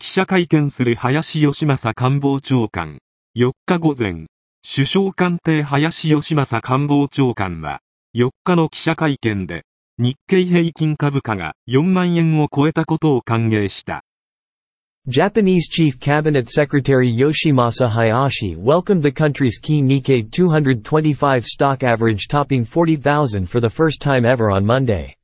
記者会見する林義正官房長官。4日午前、首相官邸林義正官房長官は、4日の記者会見で、日経平均株価が4万円を超えたことを歓迎した。Japanese Chief Cabinet Secretary Yoshimasa Hayashi welcomed the country's key Nikkei 225 stock average topping 40,000 for the first time ever on Monday.